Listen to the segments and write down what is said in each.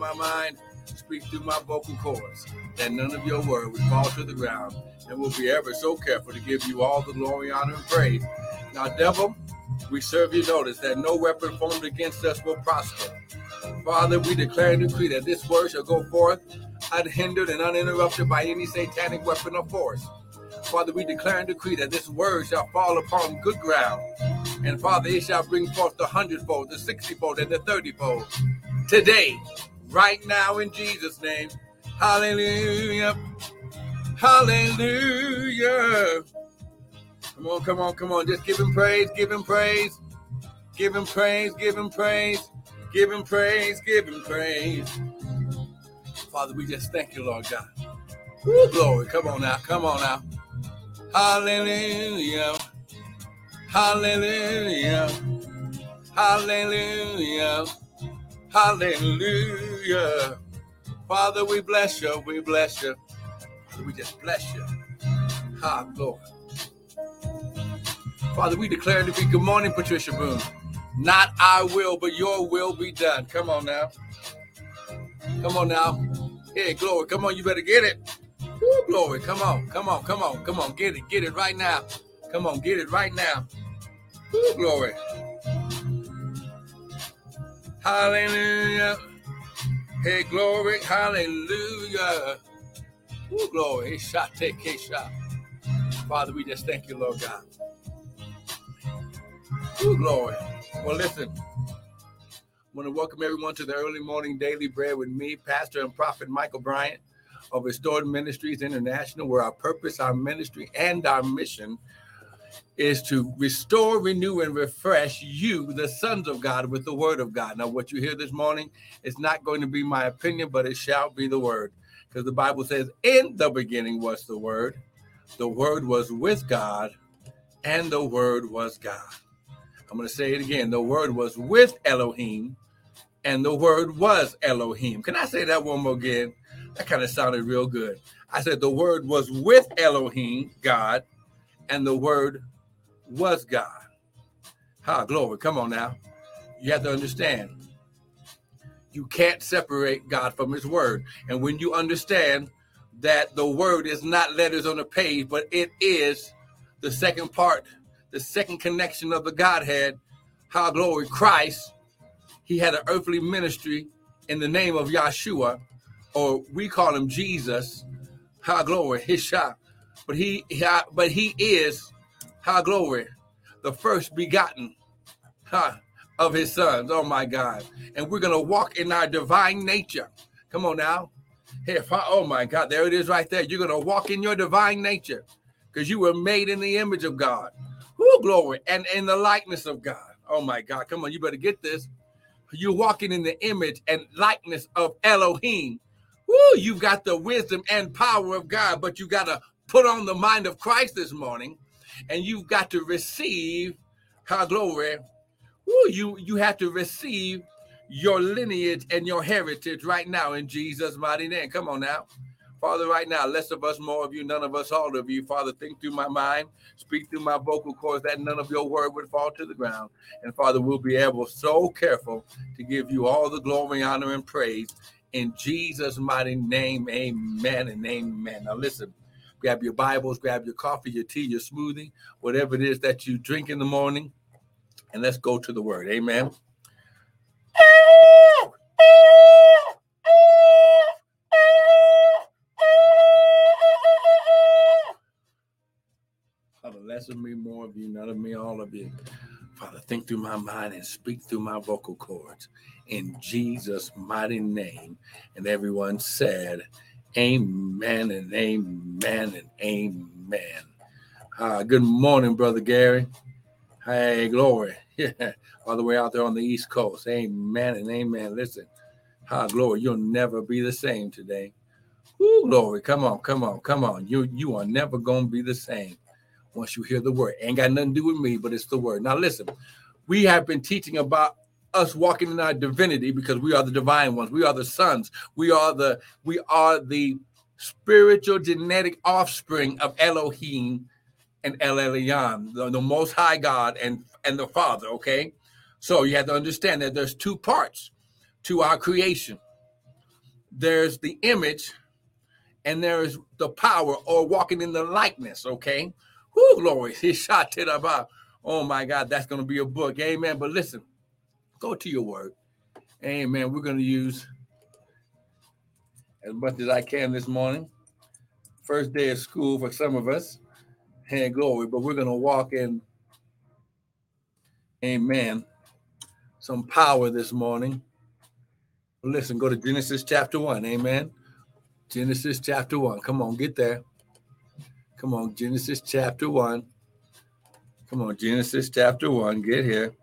my mind, speak through my vocal cords, that none of your word would fall to the ground, and we'll be ever so careful to give you all the glory, honor, and praise. Now, devil, we serve you notice that no weapon formed against us will prosper. Father, we declare and decree that this word shall go forth unhindered and uninterrupted by any satanic weapon or force. Father, we declare and decree that this word shall fall upon good ground. And Father, it shall bring forth the hundredfold, the sixtyfold, and the thirtyfold. Today, right now, in Jesus' name. Hallelujah. Hallelujah. Come on, come on, come on. Just give him praise, give him praise, give him praise, give him praise, give him praise, give him praise. Father, we just thank you, Lord God. Ooh, glory. Come on now, come on now. Hallelujah. Hallelujah. Hallelujah. Hallelujah. Father, we bless you. We bless you. We just bless you. Ha, Lord. Father, we declare to be good morning, Patricia Boone. Not our will, but your will be done. Come on now. Come on now. Hey, glory. Come on, you better get it. Woo, glory. Come on. Come on. Come on. Come on. Get it. Get it right now. Come on. Get it right now. Woo, glory. Hallelujah. Hey, glory. Hallelujah. Woo, glory. Father, we just thank you, Lord God. Woo, glory. Well, listen. I want to welcome everyone to the early morning daily bread with me, Pastor and Prophet Michael Bryant of Restored Ministries International, where our purpose, our ministry, and our mission is to restore, renew, and refresh you, the sons of God, with the word of God. Now, what you hear this morning is not going to be my opinion, but it shall be the word. Because the Bible says, In the beginning was the word, the word was with God, and the word was God. I'm going to say it again. The word was with Elohim, and the word was Elohim. Can I say that one more again? That kind of sounded real good. I said the word was with Elohim, God, and the word was God. Ha, glory. Come on now. You have to understand. You can't separate God from his word. And when you understand that the word is not letters on a page, but it is the second part, the second connection of the Godhead, how glory, Christ, he had an earthly ministry in the name of Yahshua, or we call him Jesus. How glory, his shot. But he, but he is, how glory, the first begotten huh, of his sons. Oh my God. And we're gonna walk in our divine nature. Come on now. Here, oh my God, there it is right there. You're gonna walk in your divine nature because you were made in the image of God. Who glory and in the likeness of God. Oh my God, come on, you better get this you're walking in the image and likeness of Elohim. Woo, you've got the wisdom and power of God, but you got to put on the mind of Christ this morning, and you've got to receive her glory. Woo, you you have to receive your lineage and your heritage right now in Jesus' mighty name. Come on now. Father, right now, less of us, more of you, none of us, all of you. Father, think through my mind, speak through my vocal cords that none of your word would fall to the ground. And Father, we'll be able, so careful, to give you all the glory, honor, and praise. In Jesus' mighty name, amen and amen. Now, listen, grab your Bibles, grab your coffee, your tea, your smoothie, whatever it is that you drink in the morning, and let's go to the word. Amen. Father, less of me, more of you, none of me, all of you. Father, think through my mind and speak through my vocal cords in Jesus' mighty name. And everyone said, Amen and amen and amen. Uh, good morning, Brother Gary. Hey, glory. All the way out there on the East Coast. Amen and amen. Listen, ah, glory, you'll never be the same today. Ooh, glory. Come on, come on, come on. You you are never gonna be the same once you hear the word. Ain't got nothing to do with me, but it's the word. Now listen, we have been teaching about us walking in our divinity because we are the divine ones. We are the sons. We are the we are the spiritual genetic offspring of Elohim and El Elyon, the, the most high God and and the Father, okay? So you have to understand that there's two parts to our creation. there's the image and there's the power or walking in the likeness, okay? Whoo, glory. He shot it about. Oh my God, that's going to be a book. Amen. But listen, go to your word. Amen. We're going to use as much as I can this morning. First day of school for some of us. And glory, but we're going to walk in, amen, some power this morning. Listen, go to Genesis chapter 1. Amen. Genesis chapter 1. Come on, get there. Come on, Genesis chapter 1. Come on, Genesis chapter 1. Get here.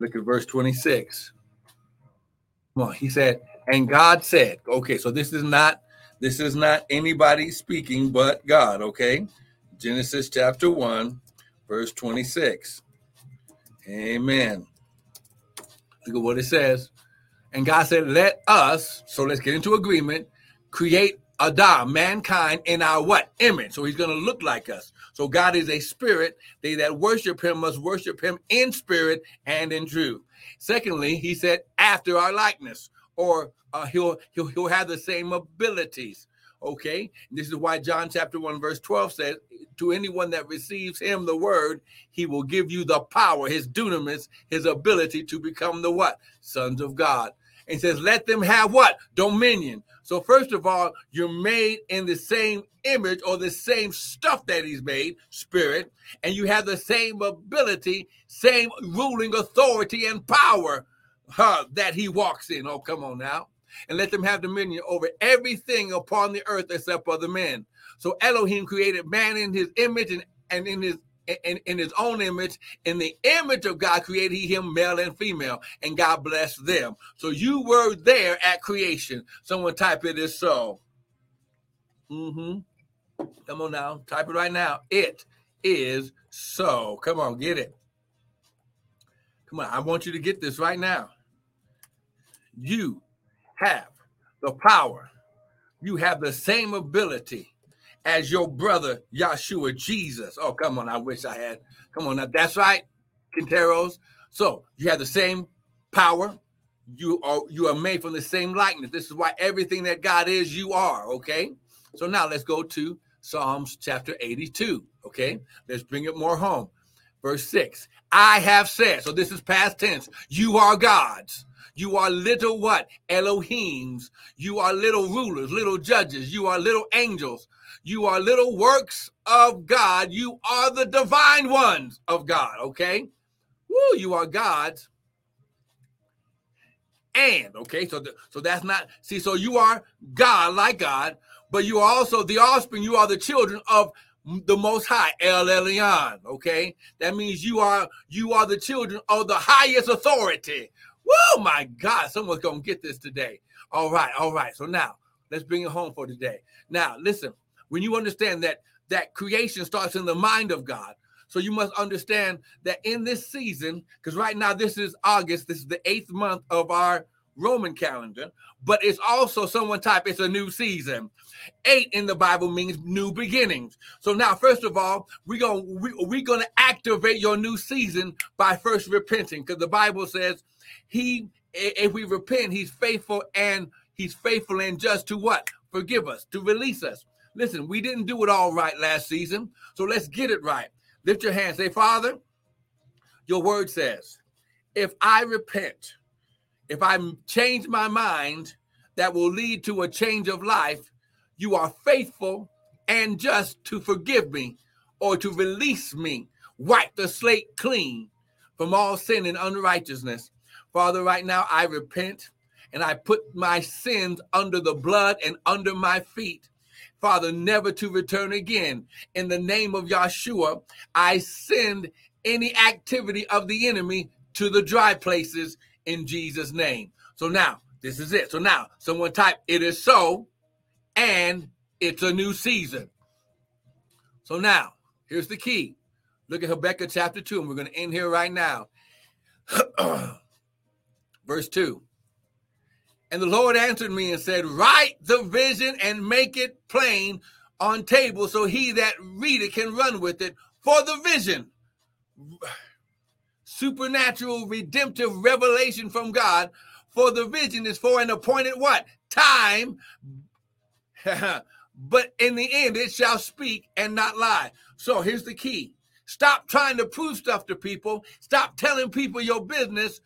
Look at verse 26. Come on, he said, and God said, okay, so this is not this is not anybody speaking but God, okay? Genesis chapter 1, verse 26. Amen. Look at what it says. And God said, Let us, so let's get into agreement, create Adam, mankind, in our what? Image. So he's going to look like us. So God is a spirit. They that worship him must worship him in spirit and in truth. Secondly, he said, after our likeness, or uh, he'll, he'll he'll have the same abilities. Okay, this is why John chapter 1, verse 12 says, To anyone that receives him, the word, he will give you the power, his dunamis, his ability to become the what? Sons of God and says, let them have what? Dominion. So, first of all, you're made in the same image or the same stuff that he's made, spirit, and you have the same ability, same ruling authority and power huh, that he walks in. Oh, come on now. And let them have dominion over everything upon the earth except other men. So Elohim created man in his image and, and in his in, in his own image, in the image of God created he him male and female, and God blessed them. So you were there at creation. Someone type it is so. Mm-hmm. Come on now, type it right now. It is so. Come on, get it. Come on, I want you to get this right now. You have the power. You have the same ability as your brother Yahshua Jesus. Oh, come on. I wish I had. Come on. Now, that's right, Quinteros. So you have the same power. You are you are made from the same likeness. This is why everything that God is, you are. Okay. So now let's go to Psalms chapter 82. Okay. Let's bring it more home. Verse 6. I have said, so this is past tense, you are gods. You are little what? Elohims. You are little rulers, little judges. You are little angels. You are little works of God. You are the divine ones of God. Okay. Woo, you are God's. And okay, so the, so that's not see. So you are God, like God, but you are also the offspring. You are the children of the Most High, El Elyon. Okay, that means you are you are the children of the highest authority. Whoa, my God, someone's gonna get this today. All right, all right. So now let's bring it home for today. Now listen, when you understand that that creation starts in the mind of God. So you must understand that in this season, because right now this is August, this is the eighth month of our Roman calendar, but it's also someone type it's a new season. Eight in the Bible means new beginnings. So now, first of all, we're gonna we, we're gonna activate your new season by first repenting, because the Bible says he if we repent, he's faithful and he's faithful and just to what? Forgive us, to release us. Listen, we didn't do it all right last season, so let's get it right. Lift your hand. Say, Father, your word says, if I repent, if I change my mind, that will lead to a change of life. You are faithful and just to forgive me or to release me, wipe the slate clean from all sin and unrighteousness. Father, right now I repent and I put my sins under the blood and under my feet. Father, never to return again. In the name of Yahshua, I send any activity of the enemy to the dry places in Jesus' name. So now, this is it. So now, someone type, it is so, and it's a new season. So now, here's the key. Look at Habakkuk chapter 2, and we're going to end here right now. Verse 2. And the Lord answered me and said, Write the vision and make it plain on table so he that read it can run with it for the vision. Supernatural redemptive revelation from God for the vision is for an appointed what? Time. but in the end, it shall speak and not lie. So here's the key. Stop trying to prove stuff to people. Stop telling people your business.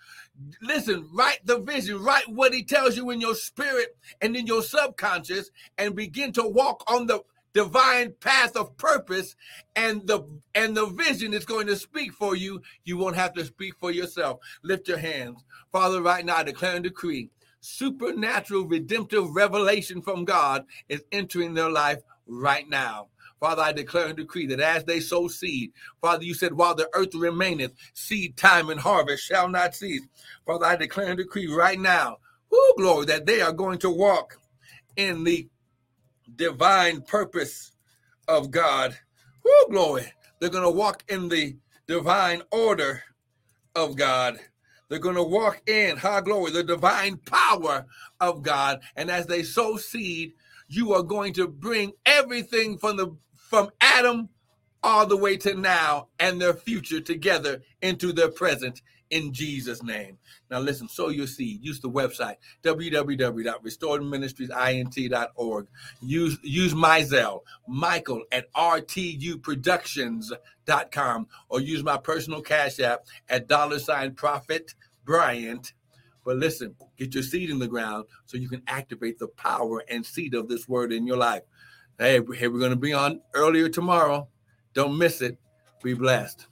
Listen, write the vision, write what he tells you in your spirit and in your subconscious, and begin to walk on the divine path of purpose. And the and the vision is going to speak for you. You won't have to speak for yourself. Lift your hands. Father right now I declare and decree supernatural redemptive revelation from god is entering their life right now Father, I declare and decree that as they sow seed, Father, you said, while the earth remaineth, seed time and harvest shall not cease. Father, I declare and decree right now, whoo, glory, that they are going to walk in the divine purpose of God. Whoo, glory. They're going to walk in the divine order of God. They're going to walk in, high glory, the divine power of God. And as they sow seed, you are going to bring everything from the from Adam all the way to now and their future together into their present in Jesus' name. Now, listen, sow your seed. Use the website www.restoredministriesint.org. Use use my Zelle, Michael at rtuproductions.com, or use my personal cash app at dollar sign prophet Bryant. But listen, get your seed in the ground so you can activate the power and seed of this word in your life. Hey, hey, we're going to be on earlier tomorrow. Don't miss it. Be blessed.